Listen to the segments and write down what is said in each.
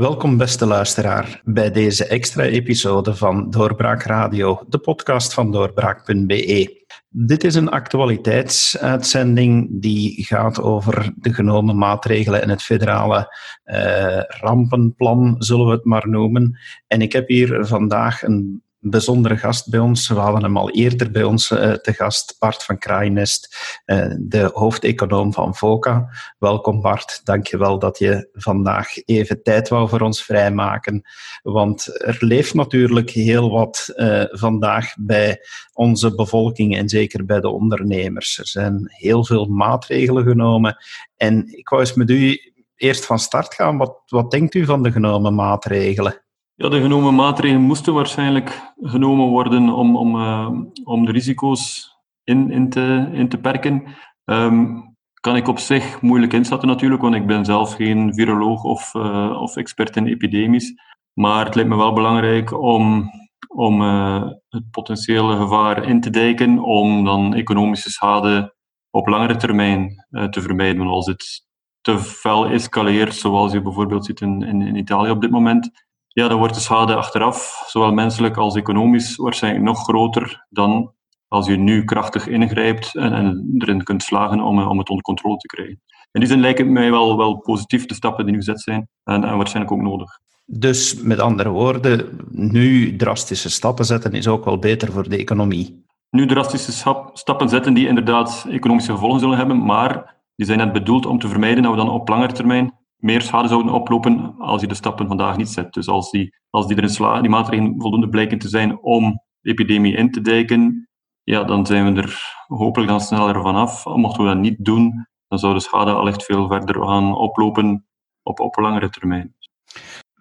Welkom, beste luisteraar, bij deze extra episode van Doorbraak Radio, de podcast van doorbraak.be. Dit is een actualiteitsuitzending die gaat over de genomen maatregelen en het federale uh, rampenplan, zullen we het maar noemen. En ik heb hier vandaag een bijzondere gast bij ons. We hadden hem al eerder bij ons uh, te gast, Bart van Kraaienest, uh, de hoofdeconoom van VOCA. Welkom Bart, dankjewel dat je vandaag even tijd wou voor ons vrijmaken. Want er leeft natuurlijk heel wat uh, vandaag bij onze bevolking en zeker bij de ondernemers. Er zijn heel veel maatregelen genomen. En ik wou eens met u eerst van start gaan. Wat, wat denkt u van de genomen maatregelen? Ja, de genomen maatregelen moesten waarschijnlijk genomen worden om, om, uh, om de risico's in, in, te, in te perken. Um, kan ik op zich moeilijk inschatten natuurlijk, want ik ben zelf geen viroloog of, uh, of expert in epidemisch. Maar het lijkt me wel belangrijk om, om uh, het potentiële gevaar in te dijken, om dan economische schade op langere termijn te vermijden. Als het te fel escaleert, zoals je bijvoorbeeld ziet in, in Italië op dit moment, ja, dan wordt de schade achteraf, zowel menselijk als economisch, waarschijnlijk nog groter dan als je nu krachtig ingrijpt en, en erin kunt slagen om, om het onder controle te krijgen. In die zin lijken het mij wel, wel positief de stappen die nu gezet zijn en, en waarschijnlijk ook nodig. Dus met andere woorden, nu drastische stappen zetten is ook wel beter voor de economie. Nu drastische stappen zetten die inderdaad economische gevolgen zullen hebben, maar die zijn net bedoeld om te vermijden dat we dan op langere termijn meer schade zouden oplopen als je de stappen vandaag niet zet. Dus als die, als die erin slagen, die maatregelen voldoende blijken te zijn om de epidemie in te dijken, ja, dan zijn we er hopelijk dan sneller vanaf. Mochten we dat niet doen, dan zou de schade al echt veel verder gaan oplopen op, op langere termijn.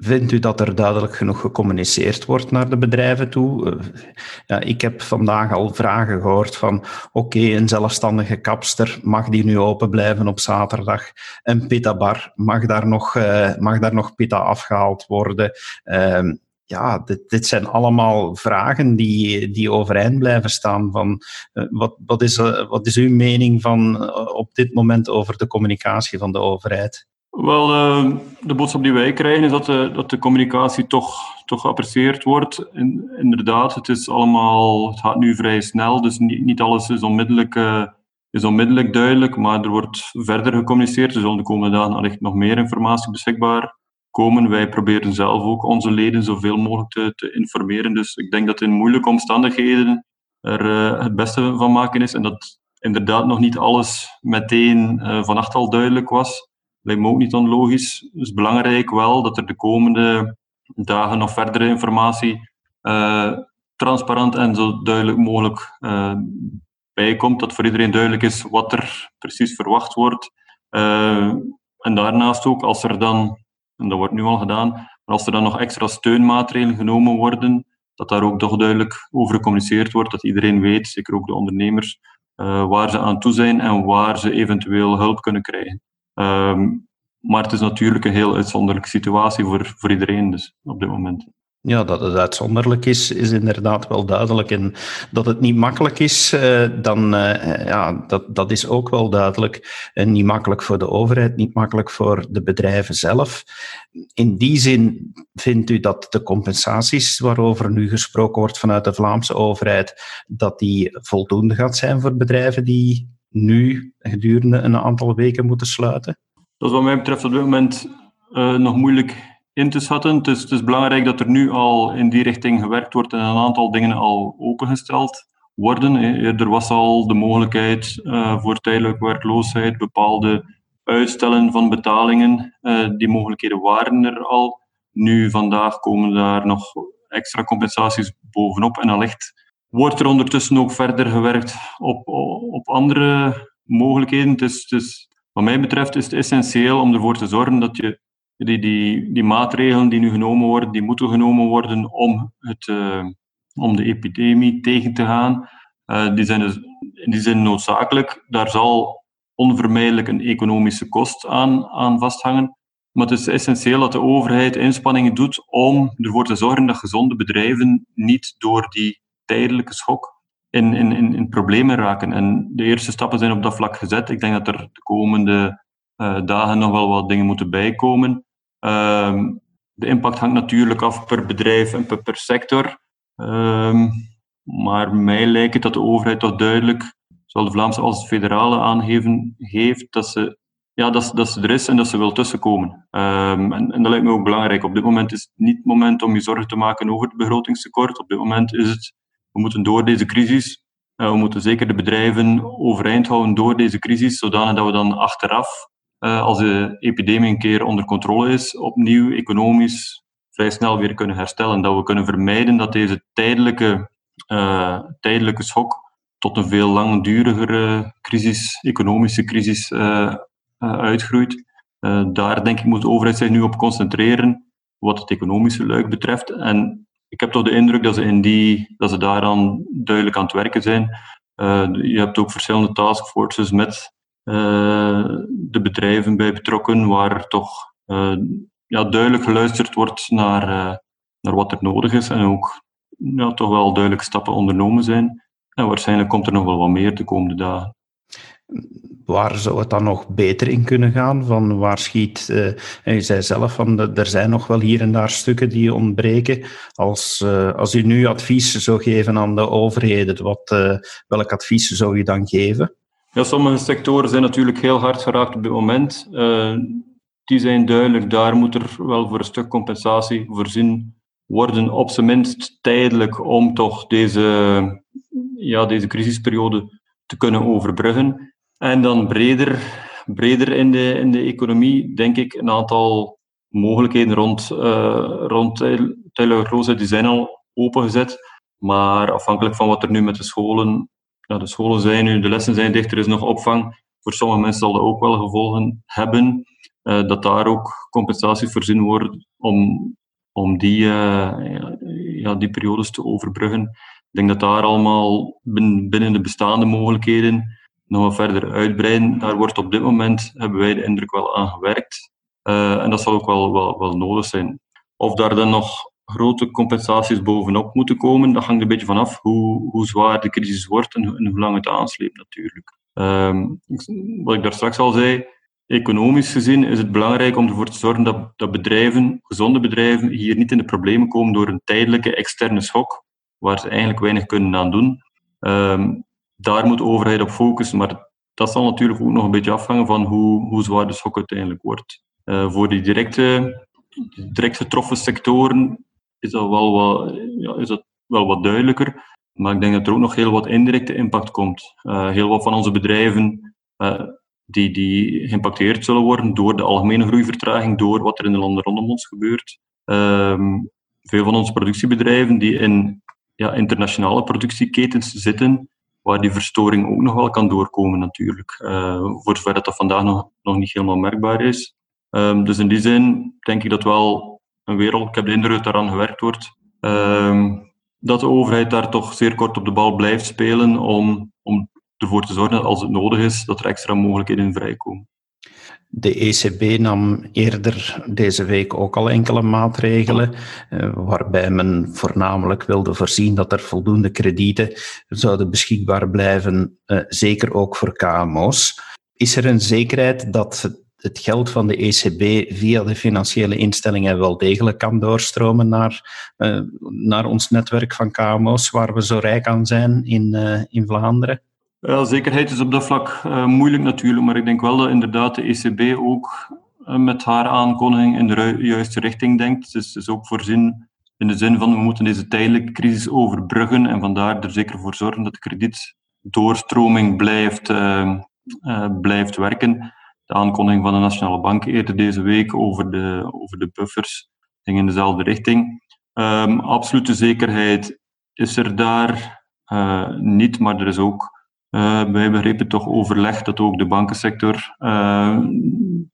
Vindt u dat er duidelijk genoeg gecommuniceerd wordt naar de bedrijven toe? Eh, ja, ik heb vandaag al vragen gehoord van oké, een zelfstandige kapster, mag die nu open blijven op zaterdag? Een pita-bar, mag daar nog, uh, mag daar nog pita afgehaald worden? Uh, ja, dit, zijn allemaal vragen die, die overeind blijven staan. Van, uh, wat, wat, is, wat is uw mening van, op dit moment over de communicatie van de overheid? Wel, uh, de boodschap die wij krijgen is dat de, dat de communicatie toch, toch geapprecieerd wordt. In, inderdaad, het, is allemaal, het gaat nu vrij snel, dus niet, niet alles is onmiddellijk, uh, is onmiddellijk duidelijk, maar er wordt verder gecommuniceerd. Er zullen de komende dagen allicht nog meer informatie beschikbaar komen. Wij proberen zelf ook onze leden zoveel mogelijk te, informeren. Dus ik denk dat in moeilijke omstandigheden er uh, het beste van maken is en dat inderdaad nog niet alles meteen vannacht al duidelijk was lijkt me ook niet onlogisch. Het is belangrijk wel dat er de komende dagen nog verdere informatie uh, transparant en zo duidelijk mogelijk uh, bijkomt. Dat voor iedereen duidelijk is wat er precies verwacht wordt. Uh, en daarnaast ook, als er dan, en dat wordt nu al gedaan, maar als er dan nog extra steunmaatregelen genomen worden, dat daar ook toch duidelijk over gecommuniceerd wordt, dat iedereen weet, zeker ook de ondernemers, waar ze aan toe zijn en waar ze eventueel hulp kunnen krijgen. Um, maar het is natuurlijk een heel uitzonderlijke situatie voor, voor iedereen dus, op dit moment. Ja, dat het uitzonderlijk is, is inderdaad wel duidelijk. En dat het niet makkelijk is, uh, dan, uh, ja, dat, dat is ook wel duidelijk. En niet makkelijk voor de overheid, niet makkelijk voor de bedrijven zelf. In die zin vindt u dat de compensaties waarover nu gesproken wordt vanuit de Vlaamse overheid, dat die voldoende gaat zijn voor bedrijven die nu gedurende een aantal weken moeten sluiten? Dat is wat mij betreft op dit moment uh, nog moeilijk in te schatten. Het is, belangrijk dat er nu al in die richting gewerkt wordt en een aantal dingen al opengesteld worden. Er was al de mogelijkheid uh, voor tijdelijke werkloosheid, bepaalde uitstellen van betalingen. Uh, die mogelijkheden waren er al. Nu, vandaag, komen daar nog extra compensaties bovenop. En allicht wordt er ondertussen ook verder gewerkt op, op andere mogelijkheden. Het is, wat mij betreft is het essentieel om ervoor te zorgen dat je die, die, die maatregelen die nu genomen worden, die moeten genomen worden om, het, uh, om de epidemie tegen te gaan. Uh, die zijn dus die zin noodzakelijk. Daar zal onvermijdelijk een economische kost aan, aan vasthangen. Maar het is essentieel dat de overheid inspanningen doet om ervoor te zorgen dat gezonde bedrijven niet door die tijdelijke schok in, in, in, in problemen raken. En de eerste stappen zijn op dat vlak gezet. Ik denk dat er de komende uh, dagen nog wel wat dingen moeten bijkomen. Uh, de impact hangt natuurlijk af per bedrijf en per, per sector. Ehm, maar mij lijkt het dat de overheid toch duidelijk, zowel de Vlaamse als de federale aangeven heeft, dat ze, ja, dat, dat ze er is en dat ze wil tussenkomen. Um, en, en, dat lijkt me ook belangrijk. Op dit moment is het niet het moment om je zorgen te maken over het begrotingstekort. Op dit moment is het, we moeten door deze crisis, uh, we moeten zeker de bedrijven overeind houden door deze crisis, zodanig dat we dan achteraf, uh, als de epidemie een keer onder controle is, opnieuw economisch vrij snel weer kunnen herstellen. Dat we kunnen vermijden dat deze tijdelijke uh, tijdelijke schok tot een veel langdurigere crisis, economische crisis, uitgroeit. daar denk ik moet de overheid zich nu op concentreren, wat het economische luik betreft. En ik heb toch de indruk dat ze, in die, dat ze daaraan duidelijk aan het werken zijn. je hebt ook verschillende taskforces met de bedrijven bij betrokken, waar toch ja, duidelijk geluisterd wordt naar, naar wat er nodig is en ook ja, toch wel duidelijke stappen ondernomen zijn. En waarschijnlijk komt er nog wel wat meer de komende dagen. Waar zou het dan nog beter in kunnen gaan? Van waar schiet, uh, je zei zelf, van er zijn nog wel hier en daar stukken die ontbreken. Als, uh, als u nu advies zou geven aan de overheden, wat, uh, welk advies zou je dan geven? Ja, sommige sectoren zijn natuurlijk heel hard geraakt op dit moment. die zijn duidelijk, daar moet er wel voor een stuk compensatie voorzien worden, op zijn minst tijdelijk, om toch deze, ja, deze crisisperiode te kunnen overbruggen. En dan breder, breder in, de, in de economie, denk ik, een aantal mogelijkheden rond, uh, rond die zijn al opengezet. Maar afhankelijk van wat er nu met de scholen... Ja, de scholen zijn nu, de lessen zijn dicht, er is nog opvang. Voor sommige mensen zal dat ook wel gevolgen hebben. Uh, dat daar ook compensaties voorzien worden om om die, uh, ja, die periodes te overbruggen. Ik denk dat daar allemaal binnen de bestaande mogelijkheden nog wat verder uitbreiden. Daar wordt op dit moment, hebben wij de indruk, wel aan gewerkt. Uh, en dat zal ook wel, wel, nodig zijn. Of daar dan nog grote compensaties bovenop moeten komen, dat hangt een beetje vanaf hoe, hoe zwaar de crisis wordt en, hoe lang het aansleept natuurlijk. Um, wat ik daar straks al zei, economisch gezien is het belangrijk om ervoor te zorgen dat, dat bedrijven, gezonde bedrijven, hier niet in de problemen komen door een tijdelijke externe schok, waar ze eigenlijk weinig kunnen aan doen. Um, daar moet de overheid op focussen, maar dat zal natuurlijk ook nog een beetje afhangen van hoe, hoe zwaar de schok uiteindelijk wordt. Uh, voor die directe, direct getroffen sectoren is dat wel wat, ja, is wel wat duidelijker. Maar ik denk dat er ook nog heel wat indirecte impact komt. Uh, heel wat van onze bedrijven uh, die, die geïmpacteerd zullen worden door de algemene groeivertraging, door wat er in de landen rondom ons gebeurt. Um, veel van onze productiebedrijven die in ja, internationale productieketens zitten, waar die verstoring ook nog wel kan doorkomen natuurlijk. Uh, voor zover dat, vandaag nog, nog niet helemaal merkbaar is. Um, dus in die zin denk ik dat wel een wereld, ik heb de indruk dat eraan gewerkt wordt, um, dat de overheid daar toch zeer kort op de bal blijft spelen om, om ervoor te zorgen dat als het nodig is, dat er extra mogelijkheden vrijkomen. De ECB nam eerder deze week ook al enkele maatregelen, eh, waarbij men voornamelijk wilde voorzien dat er voldoende kredieten zouden beschikbaar blijven, eh, zeker ook voor KMO's. Is er een zekerheid dat het geld van de ECB via de financiële instellingen wel degelijk kan doorstromen naar, uh, naar ons netwerk van KMO's, waar we zo rijk aan zijn in, in Vlaanderen? Zekerheid is op dat vlak uh, moeilijk natuurlijk, maar ik denk wel dat inderdaad de ECB ook uh, met haar aankondiging in de juiste richting denkt. Dus is ook voorzien in de zin van we moeten deze tijdelijke crisis overbruggen en vandaar er zeker voor zorgen dat de kredietdoorstroming blijft, uh, blijft werken. De aankondiging van de Nationale Bank eerder deze week over de, over de buffers ging in dezelfde richting. Um, absolute zekerheid is er daar niet, maar er is ook uh, wij begrepen toch overleg dat ook de bankensector uh,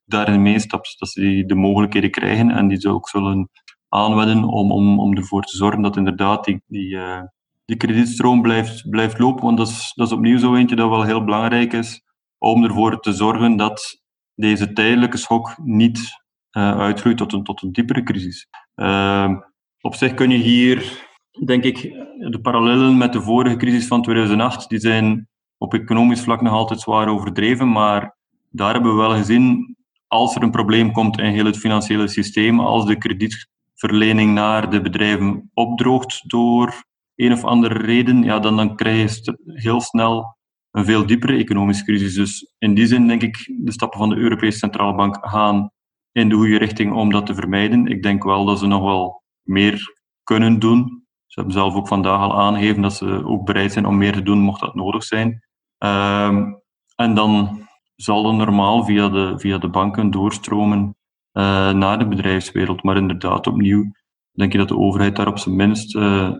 daarin meestapt, dat ze die, de mogelijkheden krijgen en die ze ook zullen aanwenden om, om, om ervoor te zorgen dat inderdaad die, die, uh, die kredietstroom blijft, blijft lopen. Want dat is, dat is opnieuw zo eentje dat wel heel belangrijk is om ervoor te zorgen dat deze tijdelijke schok niet uitgroeit tot een, tot een diepere crisis. Ehm, op zich kun je hier, denk ik, de parallellen met de vorige crisis van 2008, die zijn op economisch vlak nog altijd zwaar overdreven, maar daar hebben we wel gezien, als er een probleem komt in heel het financiële systeem, als de krediet, verlening naar de bedrijven opdroogt door een of andere reden, ja, dan, dan krijg je heel snel een veel diepere economische crisis. Dus in die zin denk ik, de stappen van de Europese Centrale Bank gaan in de goede richting om dat te vermijden. Ik denk wel dat ze nog wel meer kunnen doen. Ze hebben zelf ook vandaag al aangegeven dat ze ook bereid zijn om meer te doen, mocht dat nodig zijn. Ehm, en dan zal er normaal via de, via de banken doorstromen uh, naar de bedrijfswereld. Maar inderdaad, opnieuw denk je dat de overheid daar op zijn minst uh,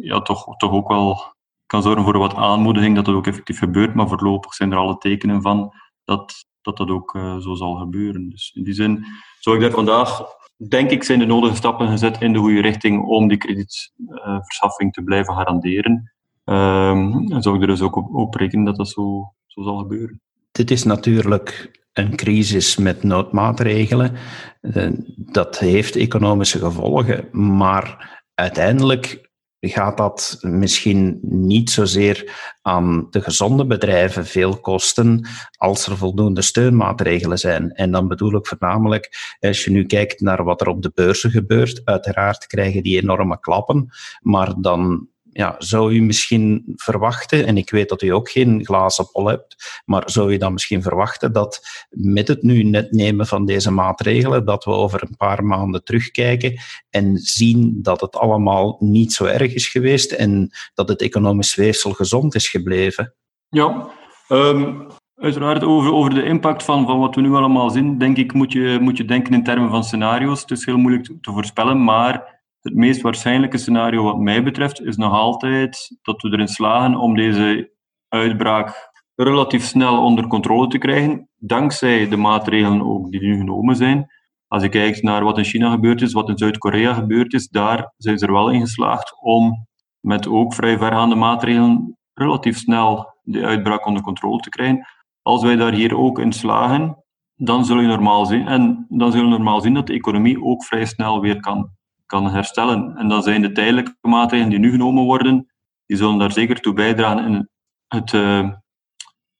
ja, toch, toch ook wel kan zorgen voor wat aanmoediging dat dat ook effectief gebeurt. Maar voorlopig zijn er alle tekenen van dat dat, dat ook uh, zo zal gebeuren. Dus in die zin zou ik daar vandaag, denk ik, zijn de nodige stappen gezet in de goede richting om die kredietverschaffing te blijven garanderen. En zou ik er dus ook op, op rekenen dat dat zo, zo zal gebeuren. Dit is natuurlijk een crisis met noodmaatregelen. Eh, dat heeft economische gevolgen, maar uiteindelijk gaat dat misschien niet zozeer aan de gezonde bedrijven veel kosten als er voldoende steunmaatregelen zijn. En dan bedoel ik voornamelijk, als je nu kijkt naar wat er op de beurzen gebeurt, uiteraard krijgen die enorme klappen, maar dan ja, zou u misschien verwachten, en ik weet dat u ook geen glazen bol hebt, maar zou u dan misschien verwachten dat met het nu net nemen van deze maatregelen, dat we over een paar maanden terugkijken en zien dat het allemaal niet zo erg is geweest en dat het economisch weefsel gezond is gebleven? Ja, um, uiteraard over, over de impact van, van wat we nu allemaal zien, denk ik, moet je, moet je denken in termen van scenario's. Het is heel moeilijk te voorspellen, maar het meest waarschijnlijke scenario wat mij betreft is nog altijd dat we erin slagen om deze uitbraak relatief snel onder controle te krijgen, dankzij de maatregelen ook die nu genomen zijn. Als je kijkt naar wat in China gebeurd is, wat in Zuid-Korea gebeurd is, daar zijn ze er wel in geslaagd om met ook vrij vergaande maatregelen relatief snel de uitbraak onder controle te krijgen. Als wij daar hier ook in slagen, dan zul je normaal zien, en dan zullen we normaal zien dat de economie ook vrij snel weer kan kan herstellen. En dan zijn de tijdelijke maatregelen die nu genomen worden, die zullen daar zeker toe bijdragen. En het, uh,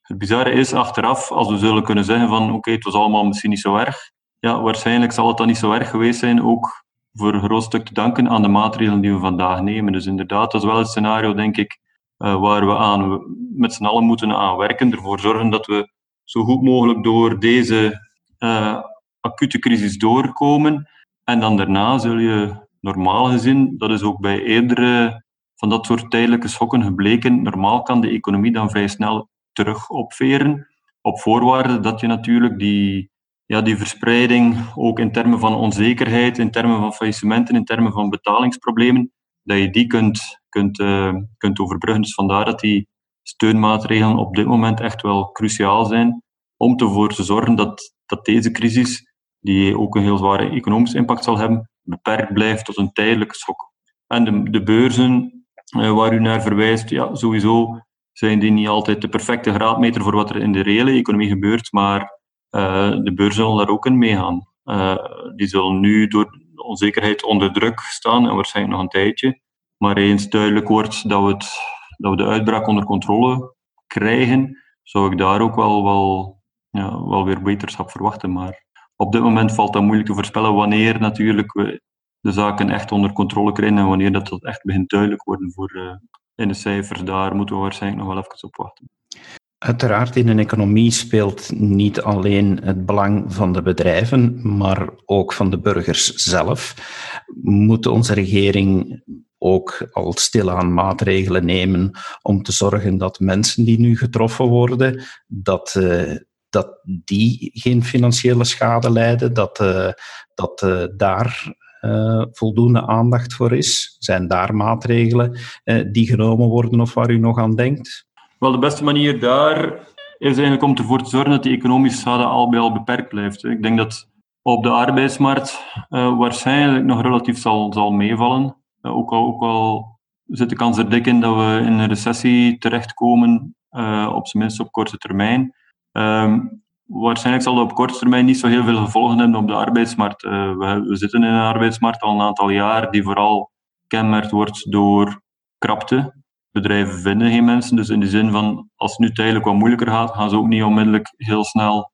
het bizarre is achteraf, als we zullen kunnen zeggen van oké, het was allemaal misschien niet zo erg. Ja, waarschijnlijk zal het dan niet zo erg geweest zijn, ook voor een groot stuk te danken aan de maatregelen die we vandaag nemen. Dus inderdaad, dat is wel het scenario, denk ik, uh, waar we aan met z'n allen moeten aan werken. Ervoor zorgen dat we zo goed mogelijk door deze uh, acute crisis doorkomen. En dan daarna zul je normaal gezien, dat is ook bij eerdere van dat soort tijdelijke schokken gebleken, normaal kan de economie dan vrij snel terug opveren, op voorwaarde dat je natuurlijk die, ja, die verspreiding, ook in termen van onzekerheid, in termen van faillissementen, in termen van betalingsproblemen, dat je die kunt, kunt, uh, kunt overbruggen. Dus vandaar dat die steunmaatregelen op dit moment echt wel cruciaal zijn om ervoor te zorgen dat, dat deze crisis die ook een heel zware economische impact zal hebben, beperkt blijft tot een tijdelijke schok. En de, de beurzen uh, waar u naar verwijst, ja, sowieso zijn die niet altijd de perfecte graadmeter voor wat er in de reële economie gebeurt, maar uh, de beurzen zullen daar ook in meegaan. Uh, die zullen nu door onzekerheid onder druk staan en waarschijnlijk nog een tijdje. Maar eens duidelijk wordt dat we, het, dat we de uitbraak onder controle krijgen, zou ik daar ook wel, wel, ja, wel weer beterschap verwachten. Maar op dit moment valt dat moeilijk te voorspellen wanneer natuurlijk we de zaken echt onder controle krijgen en wanneer dat, dat echt begint duidelijk worden voor uh, in de cijfers. Daar moeten we waarschijnlijk nog wel even op wachten. Uiteraard, in een economie speelt niet alleen het belang van de bedrijven, maar ook van de burgers zelf. Moet onze regering ook al stilaan maatregelen nemen om te zorgen dat mensen die nu getroffen worden, dat uh, dat die geen financiële schade lijden, dat, uh, dat uh, daar uh, voldoende aandacht voor is? Zijn daar maatregelen die genomen worden of waar u nog aan denkt? Wel, de beste manier daar is eigenlijk om ervoor te zorgen dat die economische schade al bij al beperkt blijft. Ik denk dat op de arbeidsmarkt waarschijnlijk nog relatief zal, zal meevallen. ook, al, ook al zit de kans er dik in dat we in een recessie terechtkomen, op zijn minst op korte termijn. Um, waarschijnlijk zal dat op korte termijn niet zo heel veel gevolgen hebben op de arbeidsmarkt. Uh, we, we, zitten in een arbeidsmarkt al een aantal jaar die vooral kenmerkt wordt door krapte. Bedrijven vinden geen mensen, dus in de zin van als het nu tijdelijk wat moeilijker gaat, gaan ze ook niet onmiddellijk heel snel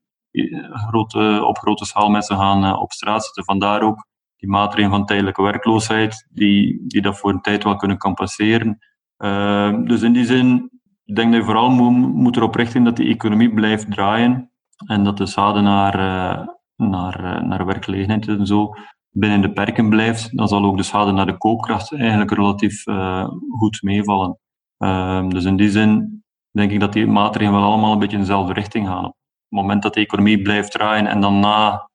grote, op grote schaal mensen gaan op straat zitten. Vandaar ook die maatregelen van tijdelijke werkloosheid, die, die dat voor een tijd wel kunnen compenseren. Uh, dus in die zin, ik denk dat je vooral moet, moet erop richten dat de economie blijft draaien en dat de schade naar, uh, naar, uh, naar werkgelegenheid en zo binnen de perken blijft. Dan zal ook de schade naar de koopkracht eigenlijk relatief goed meevallen. Ehm, dus in die zin denk ik dat die maatregelen wel allemaal een beetje in dezelfde richting gaan. Op het moment dat de economie blijft draaien en dan na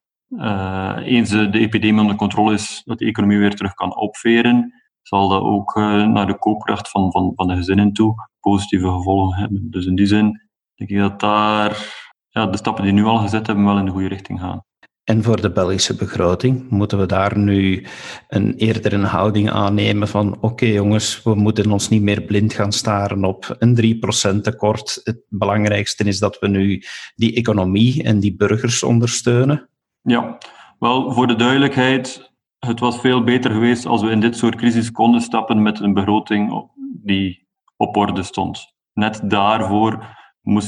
eens de epidemie onder controle is, dat de economie weer terug kan opveren, zal dat ook uh, naar de koopkracht van, van, van de gezinnen toe positieve gevolgen hebben. Dus in die zin denk ik dat daar ja, de stappen die nu al gezet hebben wel in de goede richting gaan. En voor de Belgische begroting moeten we daar nu een, eerder een houding aannemen van oké jongens, we moeten ons niet meer blind gaan staren op een 3% tekort. Het belangrijkste is dat we nu die economie en die burgers ondersteunen. Ja, wel voor de duidelijkheid, het was veel beter geweest als we in dit soort crisis konden stappen met een begroting die op orde stond. Net daarvoor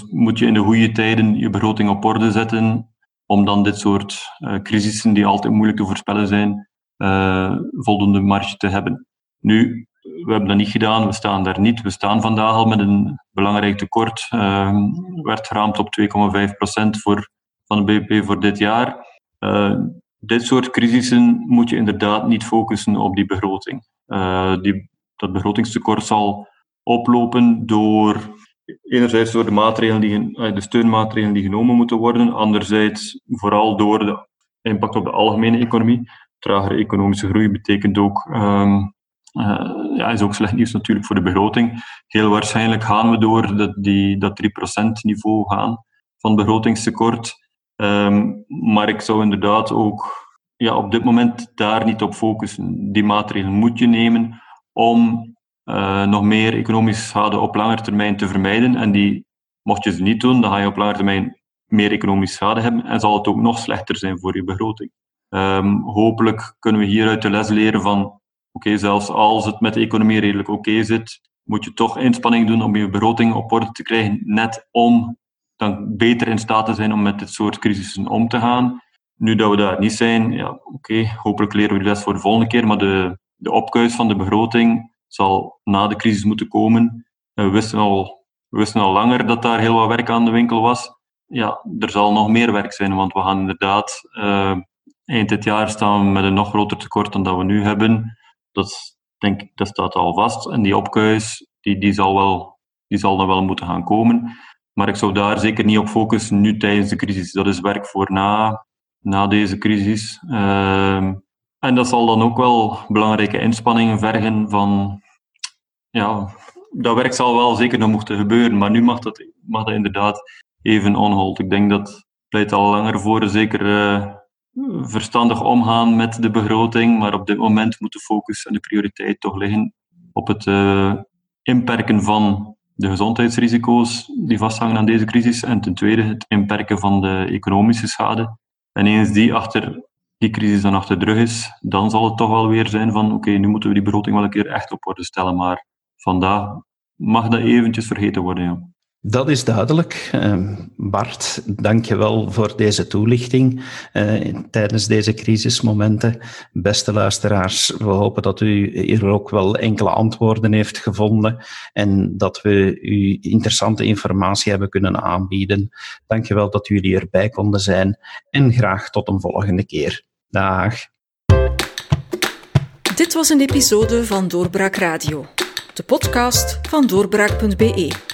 moet je in de goede tijden je begroting op orde zetten om dan dit soort uh, crisissen, die altijd moeilijk te voorspellen zijn, uh, voldoende marge te hebben. Nu, we hebben dat niet gedaan, we staan daar niet. We staan vandaag al met een belangrijk tekort. Uh, werd geraamd op 2,5% voor, van de BBP voor dit jaar. Dit soort crisissen moet je inderdaad niet focussen op die begroting. Uh, die, dat begrotingstekort zal oplopen door enerzijds door de, maatregelen die, eh, de steunmaatregelen die genomen moeten worden, anderzijds vooral door de impact op de algemene economie. Tragere economische groei betekent ook, um, uh, ja, is ook slecht nieuws natuurlijk voor de begroting. Heel waarschijnlijk gaan we door dat, die, dat 3% niveau gaan van begrotingstekort. Um, maar ik zou inderdaad ook ja, op dit moment daar niet op focussen. Die maatregelen moet je nemen om uh, nog meer economische schade op lange termijn te vermijden. En die, mocht je ze niet doen, dan ga je op lange termijn meer economische schade hebben en zal het ook nog slechter zijn voor je begroting. Um, hopelijk kunnen we hieruit de les leren van, oké, zelfs als het met de economie redelijk oké zit, moet je toch inspanning doen om je begroting op orde te krijgen, net om dan beter in staat te zijn om met dit soort crisissen om te gaan. Nu dat we daar niet zijn, ja, oké, hopelijk leren we de les voor de volgende keer, maar de, de opkuis van de begroting zal na de crisis moeten komen. We wisten al, we wisten al langer dat daar heel wat werk aan de winkel was. Ja, er zal nog meer werk zijn, want we gaan inderdaad uh, eind dit jaar staan met een nog groter tekort dan dat we nu hebben. Dat, denk, dat staat al vast. En die opkuis, die, die, zal wel, die zal dan wel moeten gaan komen. Maar ik zou daar zeker niet op focussen nu tijdens de crisis. Dat is werk voor na, na deze crisis. Uh, en dat zal dan ook wel belangrijke inspanningen vergen van... Ja, dat werk zal wel zeker nog moeten gebeuren, maar nu mag dat, mag dat inderdaad even onhold. Ik denk dat pleit al langer voor zeker uh, verstandig omgaan met de begroting, maar op dit moment moet de focus en de prioriteit toch liggen op het uh, inperken van de gezondheidsrisico's die vasthangen aan deze crisis en ten tweede het inperken van de economische schade. En eens die achter die crisis dan achter de rug is, dan zal het toch wel weer zijn van oké, nu moeten we die begroting wel een keer echt op orde stellen. Maar vandaag mag dat eventjes vergeten worden. Ja. Dat is duidelijk. Ehm, Bart, dank je wel voor deze toelichting uh, tijdens deze crisismomenten. Beste luisteraars, we hopen dat u hier ook wel enkele antwoorden heeft gevonden en dat we u interessante informatie hebben kunnen aanbieden. Dank je wel dat jullie erbij konden zijn en graag tot een volgende keer. Dag. Dit was een episode van Doorbraak Radio, de podcast van doorbraak.be.